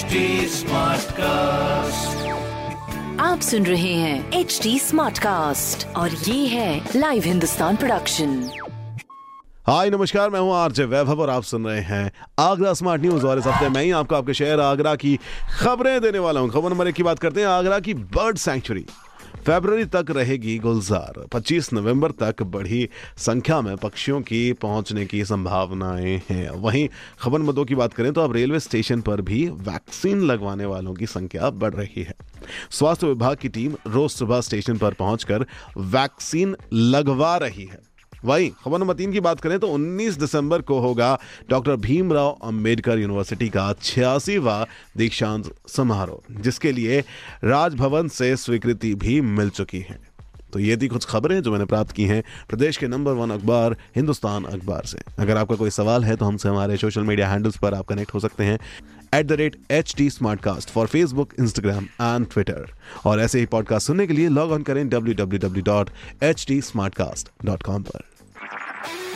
HD cast आप सुन रहे हैं एच डी स्मार्ट कास्ट और ये है लाइव हिंदुस्तान प्रोडक्शन हाय नमस्कार मैं हूँ आरजे वैभव और आप सुन रहे हैं आगरा स्मार्ट न्यूज़ और इस हफ़्ते मैं ही आपको आपके शहर आगरा की खबरें देने वाला हूँ। खबर नंबर एक की बात करते हैं आगरा की बर्ड सैंक्चुरी। फरवरी तक रहेगी गुलजार। 25 नवंबर तक बढ़ी संख्या में पक्षियों की पहुँचने की संभावनाएँ हैं। वहीं खबर मदों की बात करें तो अब रेलवे स्टेशन पर भी वैक्सीन लगवाने वालों की संख्या बढ़ रही है। स्वास्थ्य विभाग की टीम रोज सुबह स्टेशन पर पहुंचकर वैक्सीन लगवा रही है। वहीं, खबर नंबर तीन की बात करें तो 19 दिसंबर को होगा डॉक्टर भीमराव अंबेडकर यूनिवर्सिटी का छियासीवा दीक्षांत समारोह, जिसके लिए राजभवन से स्वीकृति भी मिल चुकी है। तो ये थी कुछ खबरें जो मैंने प्राप्त की हैं प्रदेश के नंबर वन अखबार, हिंदुस्तान अखबार से। अगर आपका कोई सवाल है तो हमसे हमारे सोशल मीडिया हैंडल्स पर आप कनेक्ट हो सकते हैं। At the rate H T Smartcast for Facebook Instagram and Twitter और ऐसे ही पॉडकास्ट सुनने के लिए लॉग ऑन करें W W W dot H T Smartcast dot com पर।